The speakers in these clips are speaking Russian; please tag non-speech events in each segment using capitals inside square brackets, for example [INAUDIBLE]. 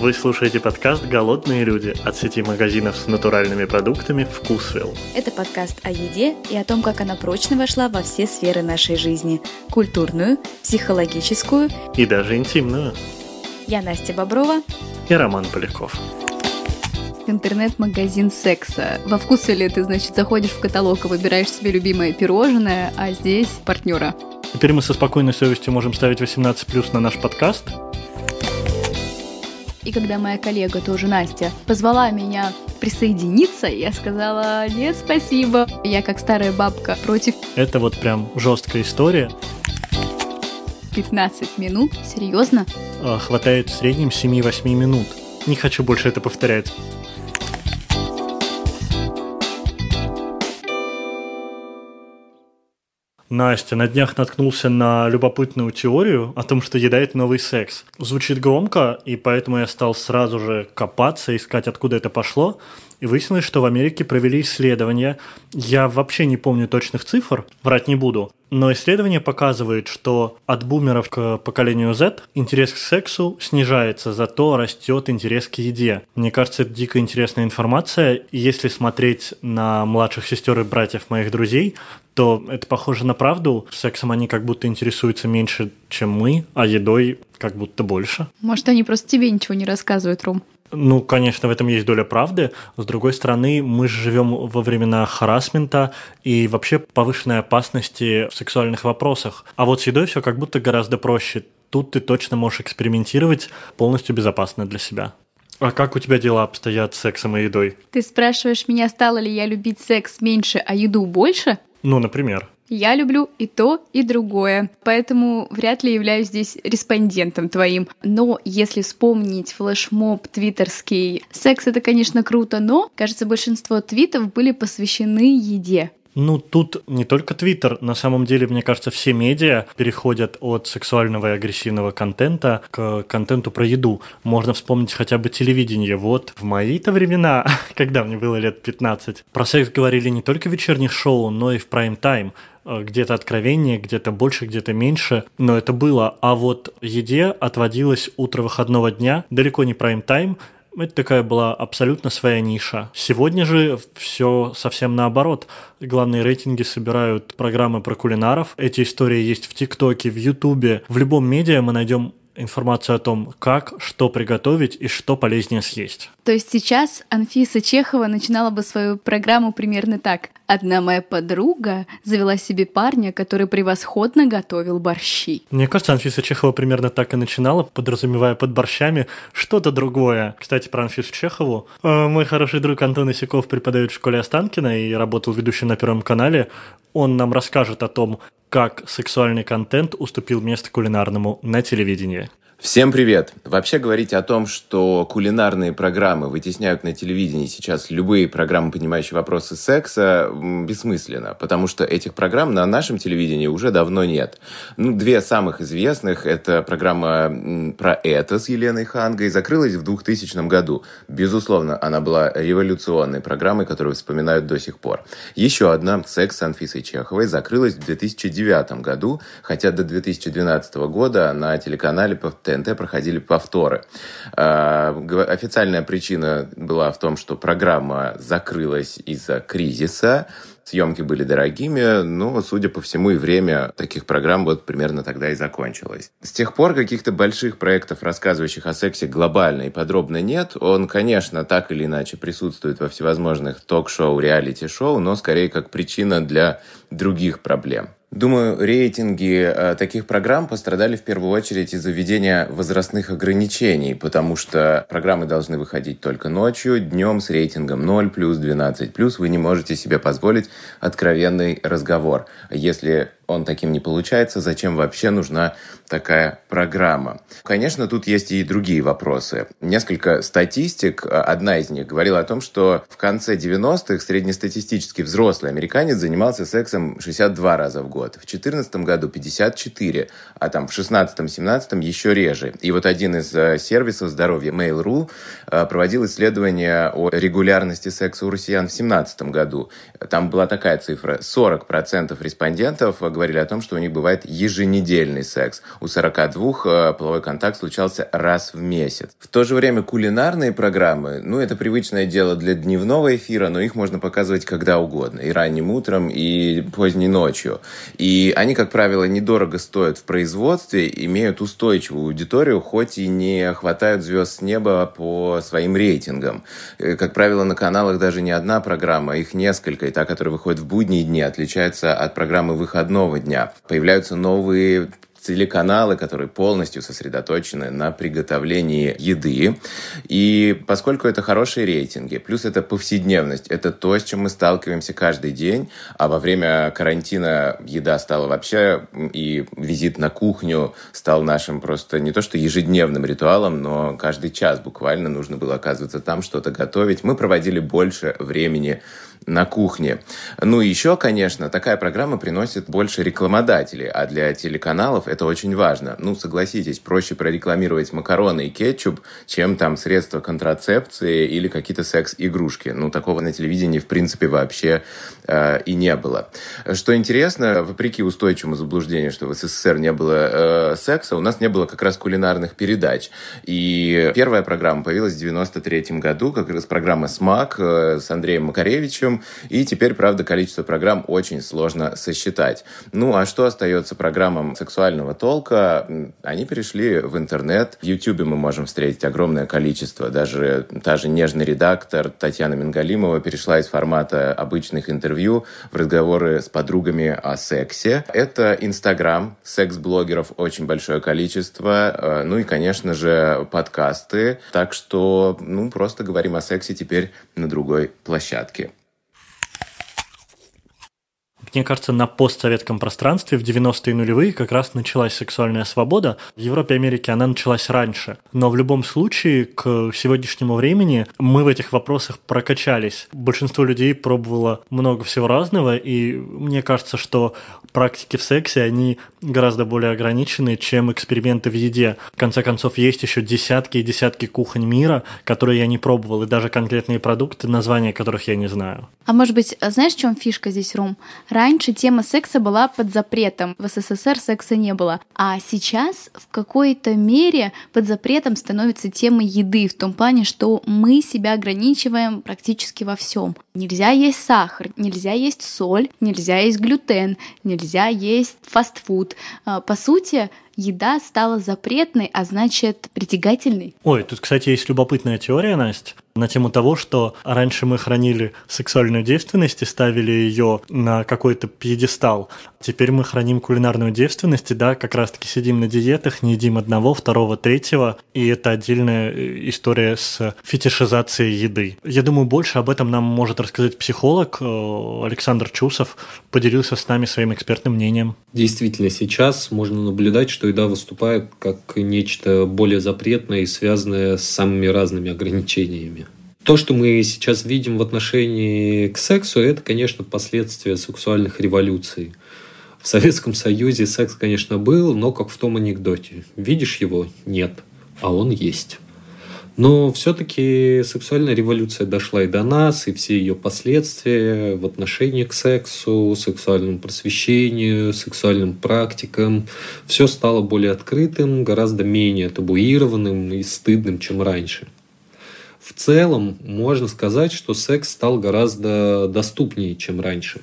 Вы слушаете подкаст «Голодные люди» от сети магазинов с натуральными продуктами «Вкусвилл». Это подкаст о еде и о том, как она прочно вошла во все сферы нашей жизни – культурную, психологическую и даже интимную. Я Настя Боброва и Роман Поляков интернет-магазин секса. Во вкусвилле ты, значит, заходишь в каталог и выбираешь себе любимое пирожное, а здесь партнера. Теперь мы со спокойной совестью можем ставить 18+, на наш подкаст, и когда моя коллега, тоже Настя, позвала меня присоединиться, я сказала «нет, спасибо». Я как старая бабка против... Это вот прям жесткая история. 15 минут? Серьезно? А, хватает в среднем 7-8 минут. Не хочу больше это повторять. Настя, на днях наткнулся на любопытную теорию о том, что еда – это новый секс. Звучит громко, и поэтому я стал сразу же копаться, искать, откуда это пошло. И выяснилось, что в Америке провели исследования. Я вообще не помню точных цифр, врать не буду. Но исследование показывает, что от бумеров к поколению Z интерес к сексу снижается, зато растет интерес к еде. Мне кажется, это дико интересная информация. Если смотреть на младших сестер и братьев моих друзей, то это похоже на правду. Сексом они как будто интересуются меньше, чем мы, а едой как будто больше. Может, они просто тебе ничего не рассказывают, Ром? Ну, конечно, в этом есть доля правды. С другой стороны, мы же живем во времена харасмента и вообще повышенной опасности в сексуальных вопросах. А вот с едой все как будто гораздо проще. Тут ты точно можешь экспериментировать полностью безопасно для себя. А как у тебя дела обстоят с сексом и едой? Ты спрашиваешь меня, стала ли я любить секс меньше, а еду больше? Ну, например. Я люблю и то, и другое, поэтому вряд ли являюсь здесь респондентом твоим. Но если вспомнить флешмоб твиттерский, секс это, конечно, круто, но, кажется, большинство твитов были посвящены еде. Ну, тут не только Твиттер. На самом деле, мне кажется, все медиа переходят от сексуального и агрессивного контента к контенту про еду. Можно вспомнить хотя бы телевидение. Вот в мои-то времена, [LAUGHS] когда мне было лет 15, про секс говорили не только в вечерних шоу, но и в прайм-тайм где-то откровение, где-то больше, где-то меньше, но это было. А вот еде отводилось утро выходного дня, далеко не прайм-тайм, это такая была абсолютно своя ниша. Сегодня же все совсем наоборот. Главные рейтинги собирают программы про кулинаров. Эти истории есть в ТикТоке, в Ютубе. В любом медиа мы найдем информацию о том, как, что приготовить и что полезнее съесть. То есть сейчас Анфиса Чехова начинала бы свою программу примерно так. Одна моя подруга завела себе парня, который превосходно готовил борщи. Мне кажется, Анфиса Чехова примерно так и начинала, подразумевая под борщами что-то другое. Кстати, про Анфису Чехову. Э, мой хороший друг Антон Исяков преподает в школе Останкина и работал ведущим на Первом канале. Он нам расскажет о том, как сексуальный контент уступил место кулинарному на телевидении. Всем привет! Вообще говорить о том, что кулинарные программы вытесняют на телевидении сейчас любые программы, поднимающие вопросы секса, бессмысленно, потому что этих программ на нашем телевидении уже давно нет. Ну, две самых известных – это программа про это с Еленой Хангой, закрылась в 2000 году. Безусловно, она была революционной программой, которую вспоминают до сих пор. Еще одна «Секс с Анфисой Чеховой» закрылась в 2009 году, хотя до 2012 года на телеканале ТНТ проходили повторы. А, официальная причина была в том, что программа закрылась из-за кризиса, съемки были дорогими, но, судя по всему, и время таких программ вот примерно тогда и закончилось. С тех пор каких-то больших проектов, рассказывающих о сексе глобально и подробно нет. Он, конечно, так или иначе присутствует во всевозможных ток-шоу, реалити-шоу, но скорее как причина для других проблем. Думаю, рейтинги э, таких программ пострадали в первую очередь из-за введения возрастных ограничений, потому что программы должны выходить только ночью, днем с рейтингом 0 плюс 12 плюс вы не можете себе позволить откровенный разговор. Если он таким не получается, зачем вообще нужна такая программа? Конечно, тут есть и другие вопросы. Несколько статистик, одна из них говорила о том, что в конце 90-х среднестатистический взрослый американец занимался сексом 62 раза в год, в 2014 году 54, а там в 16-17 еще реже. И вот один из э, сервисов здоровья Mail.ru э, проводил исследование о регулярности секса у россиян в 2017 году. Там была такая цифра. 40% респондентов говорили о том, что у них бывает еженедельный секс. У 42 половой контакт случался раз в месяц. В то же время кулинарные программы, ну, это привычное дело для дневного эфира, но их можно показывать когда угодно. И ранним утром, и поздней ночью. И они, как правило, недорого стоят в производстве, имеют устойчивую аудиторию, хоть и не хватают звезд с неба по своим рейтингам. Э, как правило, на каналах даже не одна программа, их несколько. И та, которая выходит в будние дни, отличается от программы выходного дня. Появляются новые телеканалы, которые полностью сосредоточены на приготовлении еды. И поскольку это хорошие рейтинги, плюс это повседневность, это то, с чем мы сталкиваемся каждый день, а во время карантина еда стала вообще, и визит на кухню стал нашим просто не то что ежедневным ритуалом, но каждый час буквально нужно было оказываться там, что-то готовить. Мы проводили больше времени на кухне. Ну и еще, конечно, такая программа приносит больше рекламодателей, а для телеканалов это очень важно. Ну, согласитесь, проще прорекламировать макароны и кетчуп, чем там средства контрацепции или какие-то секс-игрушки. Ну, такого на телевидении, в принципе, вообще э, и не было. Что интересно, вопреки устойчивому заблуждению, что в СССР не было э, секса, у нас не было как раз кулинарных передач. И первая программа появилась в 93 году, как раз программа «Смак» э, с Андреем Макаревичем, будущем. И теперь, правда, количество программ очень сложно сосчитать. Ну, а что остается программам сексуального толка? Они перешли в интернет. В YouTube мы можем встретить огромное количество. Даже та же нежный редактор Татьяна Мингалимова перешла из формата обычных интервью в разговоры с подругами о сексе. Это Инстаграм, секс-блогеров очень большое количество. Э, ну и, конечно же, подкасты. Так что, ну, просто говорим о сексе теперь на другой площадке мне кажется, на постсоветском пространстве в 90-е нулевые как раз началась сексуальная свобода. В Европе и Америке она началась раньше. Но в любом случае, к сегодняшнему времени мы в этих вопросах прокачались. Большинство людей пробовало много всего разного, и мне кажется, что практики в сексе, они гораздо более ограничены, чем эксперименты в еде. В конце концов, есть еще десятки и десятки кухонь мира, которые я не пробовал, и даже конкретные продукты, названия которых я не знаю. А может быть, знаешь, в чем фишка здесь, Рум? Раньше тема секса была под запретом. В СССР секса не было. А сейчас в какой-то мере под запретом становится тема еды, в том плане, что мы себя ограничиваем практически во всем. Нельзя есть сахар, нельзя есть соль, нельзя есть глютен, нельзя есть фастфуд. А, по сути, еда стала запретной, а значит притягательной. Ой, тут, кстати, есть любопытная теория, Настя на тему того, что раньше мы хранили сексуальную девственность и ставили ее на какой-то пьедестал. Теперь мы храним кулинарную девственность и, да, как раз-таки сидим на диетах, не едим одного, второго, третьего, и это отдельная э, история с фетишизацией еды. Я думаю, больше об этом нам может рассказать психолог э, Александр Чусов, поделился с нами своим экспертным мнением. Действительно, сейчас можно наблюдать, что еда выступает как нечто более запретное и связанное с самыми разными ограничениями. То, что мы сейчас видим в отношении к сексу, это, конечно, последствия сексуальных революций. В Советском Союзе секс, конечно, был, но как в том анекдоте. Видишь его? Нет. А он есть. Но все-таки сексуальная революция дошла и до нас, и все ее последствия в отношении к сексу, сексуальному просвещению, сексуальным практикам. Все стало более открытым, гораздо менее табуированным и стыдным, чем раньше. В целом можно сказать, что секс стал гораздо доступнее, чем раньше.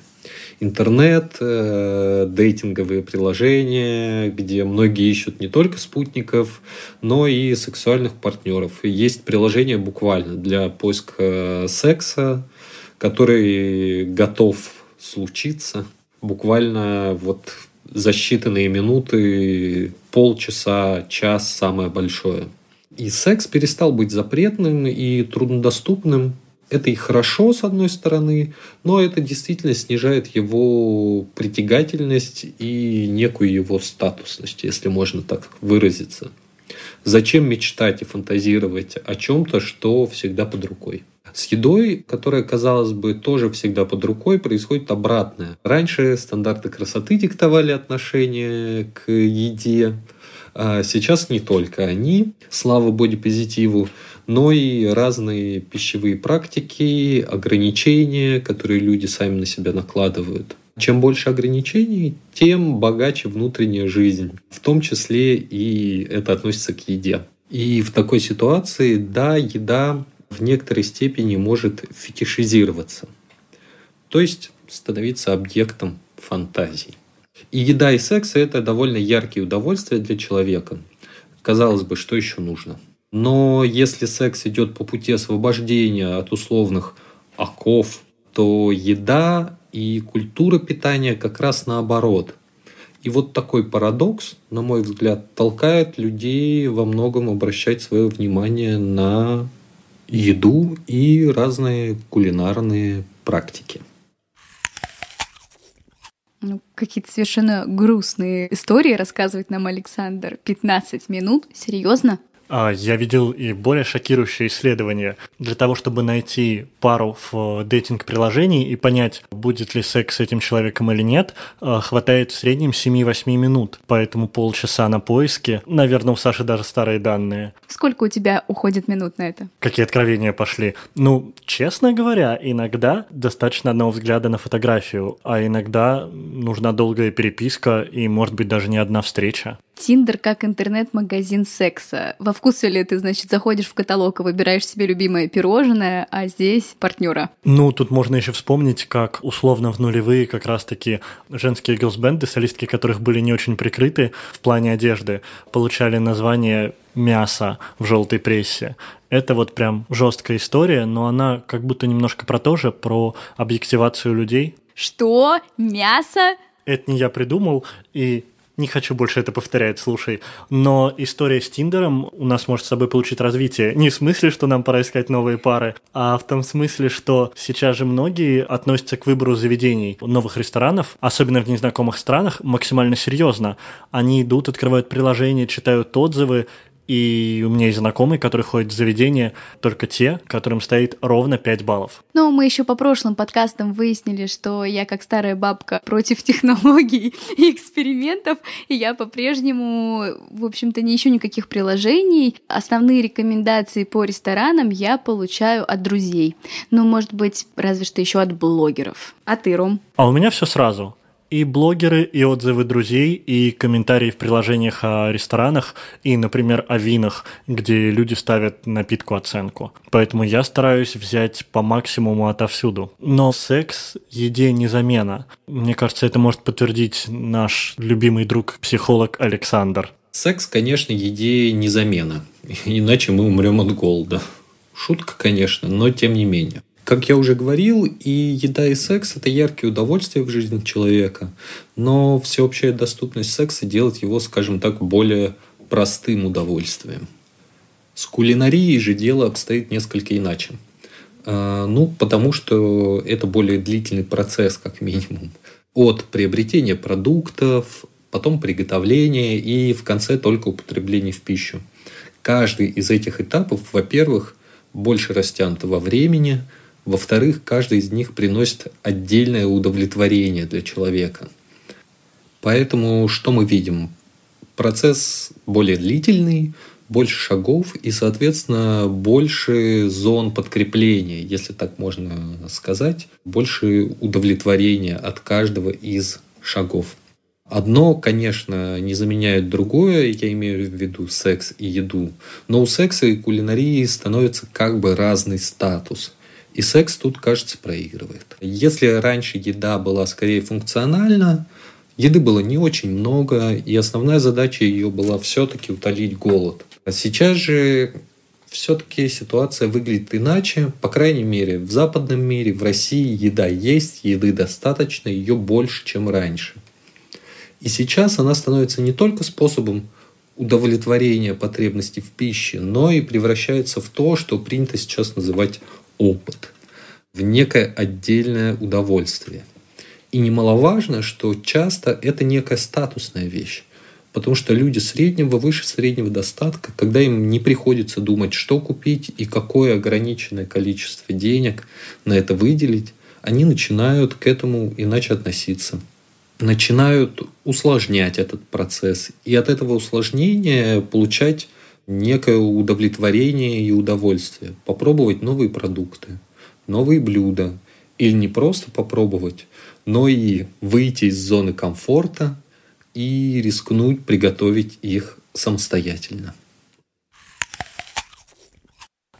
Интернет, э, дейтинговые приложения, где многие ищут не только спутников, но и сексуальных партнеров. И есть приложение буквально для поиска секса, который готов случиться буквально вот за считанные минуты, полчаса, час самое большое. И секс перестал быть запретным и труднодоступным. Это и хорошо, с одной стороны, но это действительно снижает его притягательность и некую его статусность, если можно так выразиться. Зачем мечтать и фантазировать о чем-то, что всегда под рукой? С едой, которая, казалось бы, тоже всегда под рукой, происходит обратное. Раньше стандарты красоты диктовали отношение к еде, а сейчас не только они, слава бодипозитиву, но и разные пищевые практики, ограничения, которые люди сами на себя накладывают. Чем больше ограничений, тем богаче внутренняя жизнь. В том числе и это относится к еде. И в такой ситуации, да, еда в некоторой степени может фетишизироваться. То есть становиться объектом фантазий. И еда и секс – это довольно яркие удовольствия для человека. Казалось бы, что еще нужно? Но если секс идет по пути освобождения от условных оков, то еда и культура питания как раз наоборот. И вот такой парадокс, на мой взгляд, толкает людей во многом обращать свое внимание на еду и разные кулинарные практики. Ну, какие-то совершенно грустные истории рассказывает нам Александр. 15 минут? Серьезно? А, я видел и более шокирующее исследование. Для того, чтобы найти пару в дейтинг-приложении и понять, будет ли секс с этим человеком или нет, а, хватает в среднем 7-8 минут. Поэтому полчаса на поиске. Наверное, у Саши даже старые данные. Сколько у тебя уходит минут на это? Какие откровения пошли? Ну, честно говоря, иногда достаточно одного взгляда на фотографию, а иногда нужна долгая переписка и, может быть, даже не одна встреча. Тиндер как интернет-магазин секса. Во вкусе ли ты, значит, заходишь в каталог и выбираешь себе любимое пирожное, а здесь партнера? Ну, тут можно еще вспомнить, как условно в нулевые как раз-таки женские гелсбенды, солистки которых были не очень прикрыты в плане одежды, получали название мясо в желтой прессе. Это вот прям жесткая история, но она как будто немножко про то же, про объективацию людей. Что? Мясо? Это не я придумал, и не хочу больше это повторять, слушай. Но история с Тиндером у нас может с собой получить развитие. Не в смысле, что нам пора искать новые пары, а в том смысле, что сейчас же многие относятся к выбору заведений новых ресторанов, особенно в незнакомых странах, максимально серьезно. Они идут, открывают приложение, читают отзывы и у меня есть знакомые, которые ходят в заведение, только те, которым стоит ровно 5 баллов. Ну, мы еще по прошлым подкастам выяснили, что я как старая бабка против [LAUGHS] технологий и экспериментов, и я по-прежнему, в общем-то, не ищу никаких приложений. Основные рекомендации по ресторанам я получаю от друзей. Ну, может быть, разве что еще от блогеров. А ты, Ром? А у меня все сразу и блогеры, и отзывы друзей, и комментарии в приложениях о ресторанах, и, например, о винах, где люди ставят напитку оценку. Поэтому я стараюсь взять по максимуму отовсюду. Но секс еде не замена. Мне кажется, это может подтвердить наш любимый друг-психолог Александр. Секс, конечно, еде не замена. [LAUGHS] Иначе мы умрем от голода. Шутка, конечно, но тем не менее. Как я уже говорил, и еда, и секс – это яркие удовольствия в жизни человека, но всеобщая доступность секса делает его, скажем так, более простым удовольствием. С кулинарией же дело обстоит несколько иначе. А, ну, потому что это более длительный процесс, как минимум. От приобретения продуктов, потом приготовления и в конце только употребления в пищу. Каждый из этих этапов, во-первых, больше растянут во времени – во-вторых, каждый из них приносит отдельное удовлетворение для человека. Поэтому что мы видим? Процесс более длительный, больше шагов и, соответственно, больше зон подкрепления, если так можно сказать, больше удовлетворения от каждого из шагов. Одно, конечно, не заменяет другое, я имею в виду секс и еду, но у секса и кулинарии становится как бы разный статус – и секс тут, кажется, проигрывает. Если раньше еда была скорее функциональна, еды было не очень много, и основная задача ее была все-таки утолить голод. А сейчас же все-таки ситуация выглядит иначе. По крайней мере, в западном мире, в России еда есть, еды достаточно, ее больше, чем раньше. И сейчас она становится не только способом удовлетворения потребностей в пище, но и превращается в то, что принято сейчас называть опыт, в некое отдельное удовольствие. И немаловажно, что часто это некая статусная вещь. Потому что люди среднего, выше среднего достатка, когда им не приходится думать, что купить и какое ограниченное количество денег на это выделить, они начинают к этому иначе относиться. Начинают усложнять этот процесс. И от этого усложнения получать некое удовлетворение и удовольствие. Попробовать новые продукты, новые блюда. Или не просто попробовать, но и выйти из зоны комфорта и рискнуть приготовить их самостоятельно.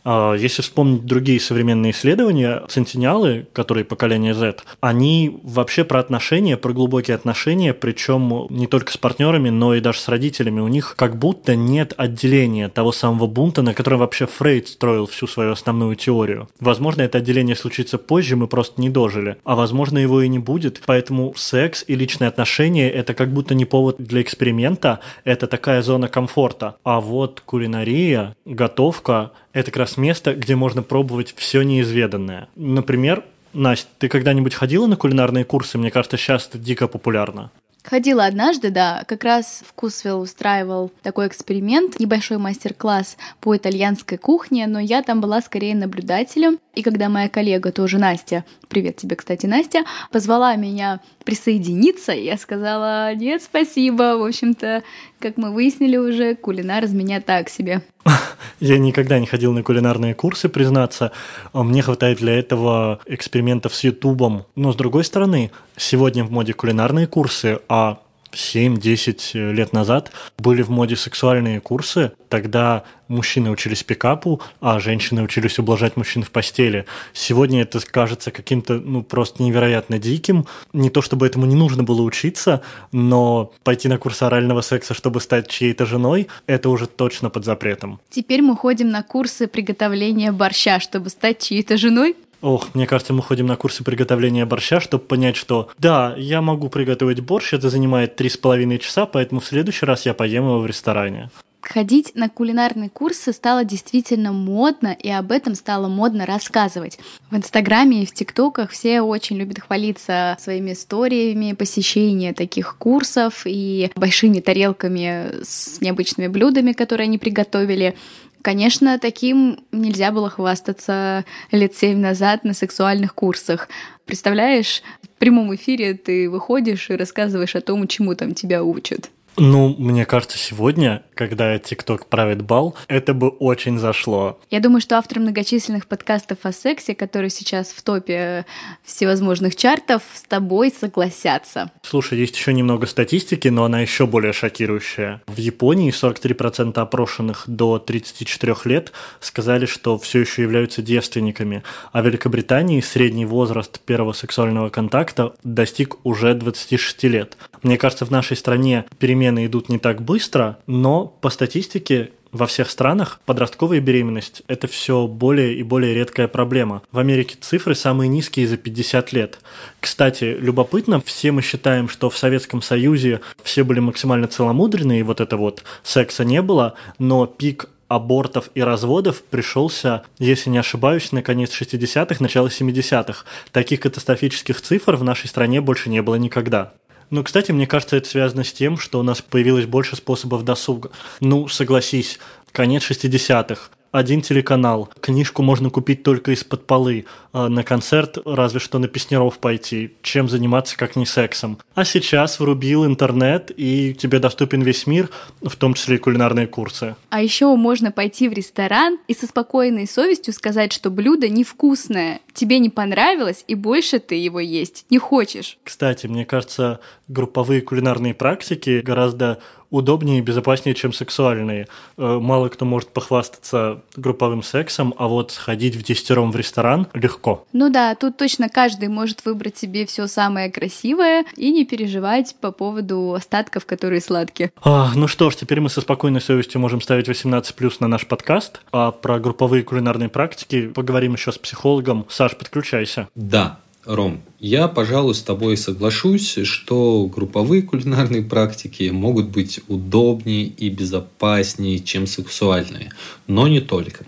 А, если вспомнить другие современные исследования, сентениалы, которые поколение Z, они вообще про отношения, про глубокие отношения, причем не только с партнерами, но и даже с родителями. У них как будто нет отделения того самого бунта, на котором вообще Фрейд строил всю свою основную теорию. Возможно, это отделение случится позже, мы просто не дожили. А возможно, его и не будет. Поэтому секс и личные отношения – это как будто не повод для эксперимента, это такая зона комфорта. А вот кулинария, готовка – это как раз место, где можно пробовать все неизведанное. Например, Настя, ты когда-нибудь ходила на кулинарные курсы? Мне кажется, сейчас это дико популярно. Ходила однажды, да, как раз Вкусвилл устраивал такой эксперимент, небольшой мастер-класс по итальянской кухне, но я там была скорее наблюдателем. И когда моя коллега, тоже Настя, привет тебе, кстати, Настя, позвала меня присоединиться, я сказала, нет, спасибо. В общем-то, как мы выяснили уже, кулинар из меня так себе. [LAUGHS] Я никогда не ходил на кулинарные курсы, признаться. А мне хватает для этого экспериментов с Ютубом. Но с другой стороны, сегодня в моде кулинарные курсы, а 7-10 лет назад были в моде сексуальные курсы. Тогда мужчины учились пикапу, а женщины учились ублажать мужчин в постели. Сегодня это кажется каким-то, ну, просто невероятно диким. Не то, чтобы этому не нужно было учиться, но пойти на курс орального секса, чтобы стать чьей-то женой, это уже точно под запретом. Теперь мы ходим на курсы приготовления борща, чтобы стать чьей-то женой? Ох, мне кажется, мы ходим на курсы приготовления борща, чтобы понять, что да, я могу приготовить борщ, это занимает три с половиной часа, поэтому в следующий раз я поем его в ресторане. Ходить на кулинарные курсы стало действительно модно, и об этом стало модно рассказывать. В Инстаграме и в ТикТоках все очень любят хвалиться своими историями посещения таких курсов и большими тарелками с необычными блюдами, которые они приготовили. Конечно, таким нельзя было хвастаться лет семь назад на сексуальных курсах. Представляешь, в прямом эфире ты выходишь и рассказываешь о том, чему там тебя учат. Ну, мне кажется, сегодня, когда TikTok правит бал, это бы очень зашло. Я думаю, что авторы многочисленных подкастов о сексе, которые сейчас в топе всевозможных чартов, с тобой согласятся. Слушай, есть еще немного статистики, но она еще более шокирующая. В Японии 43% опрошенных до 34 лет сказали, что все еще являются девственниками, а в Великобритании средний возраст первого сексуального контакта достиг уже 26 лет. Мне кажется, в нашей стране перемены идут не так быстро, но по статистике во всех странах подростковая беременность – это все более и более редкая проблема. В Америке цифры самые низкие за 50 лет. Кстати, любопытно, все мы считаем, что в Советском Союзе все были максимально целомудренные, и вот это вот секса не было, но пик абортов и разводов пришелся, если не ошибаюсь, на конец 60-х, начало 70-х. Таких катастрофических цифр в нашей стране больше не было никогда. Ну, кстати, мне кажется, это связано с тем, что у нас появилось больше способов досуга. Ну, согласись, конец 60-х один телеканал. Книжку можно купить только из-под полы. А на концерт разве что на Песнеров пойти. Чем заниматься, как не сексом. А сейчас врубил интернет, и тебе доступен весь мир, в том числе и кулинарные курсы. А еще можно пойти в ресторан и со спокойной совестью сказать, что блюдо невкусное, тебе не понравилось, и больше ты его есть не хочешь. Кстати, мне кажется, групповые кулинарные практики гораздо удобнее и безопаснее, чем сексуальные. Э, мало кто может похвастаться групповым сексом, а вот сходить в десятером в ресторан легко. Ну да, тут точно каждый может выбрать себе все самое красивое и не переживать по поводу остатков, которые сладкие. А, ну что ж, теперь мы со спокойной совестью можем ставить 18+, на наш подкаст, а про групповые кулинарные практики поговорим еще с психологом. Саш, подключайся. Да, Ром, я, пожалуй, с тобой соглашусь, что групповые кулинарные практики могут быть удобнее и безопаснее, чем сексуальные. Но не только.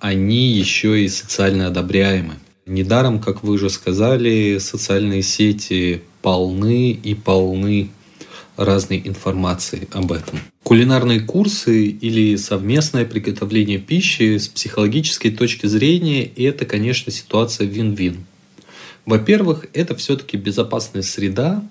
Они еще и социально одобряемы. Недаром, как вы уже сказали, социальные сети полны и полны разной информации об этом. Кулинарные курсы или совместное приготовление пищи с психологической точки зрения – это, конечно, ситуация вин-вин. Во-первых, это все-таки безопасная среда,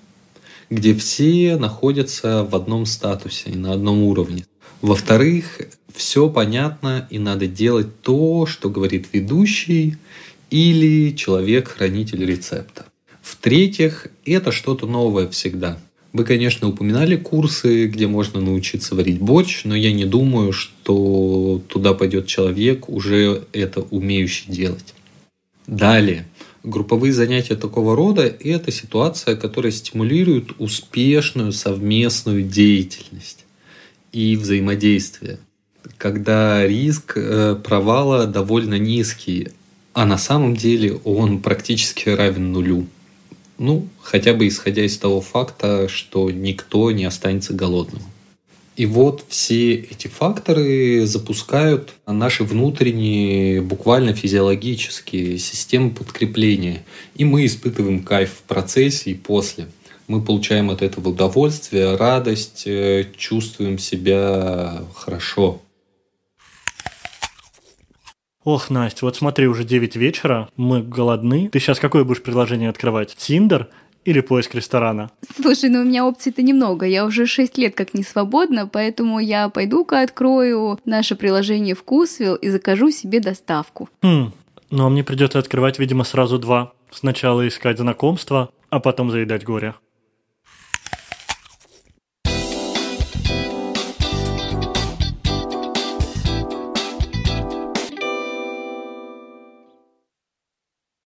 где все находятся в одном статусе и на одном уровне. Во-вторых, все понятно и надо делать то, что говорит ведущий, или человек-хранитель рецепта. В-третьих, это что-то новое всегда. Вы, конечно, упоминали курсы, где можно научиться варить борщ, но я не думаю, что туда пойдет человек, уже это умеющий делать. Далее. Групповые занятия такого рода – это ситуация, которая стимулирует успешную совместную деятельность и взаимодействие, когда риск э, провала довольно низкий, а на самом деле он практически равен нулю. Ну, хотя бы исходя из того факта, что никто не останется голодным. И вот все эти факторы запускают наши внутренние, буквально физиологические системы подкрепления. И мы испытываем кайф в процессе и после. Мы получаем от этого удовольствие, радость, э, чувствуем себя хорошо. Ох, Настя, вот смотри, уже 9 вечера, мы голодны. Ты сейчас какое будешь приложение открывать? Тиндер или поиск ресторана? Слушай, ну у меня опций-то немного. Я уже 6 лет как не свободна, поэтому я пойду-ка открою наше приложение Вкусвилл и закажу себе доставку. Хм, ну а мне придется открывать, видимо, сразу два. Сначала искать знакомства, а потом заедать горе.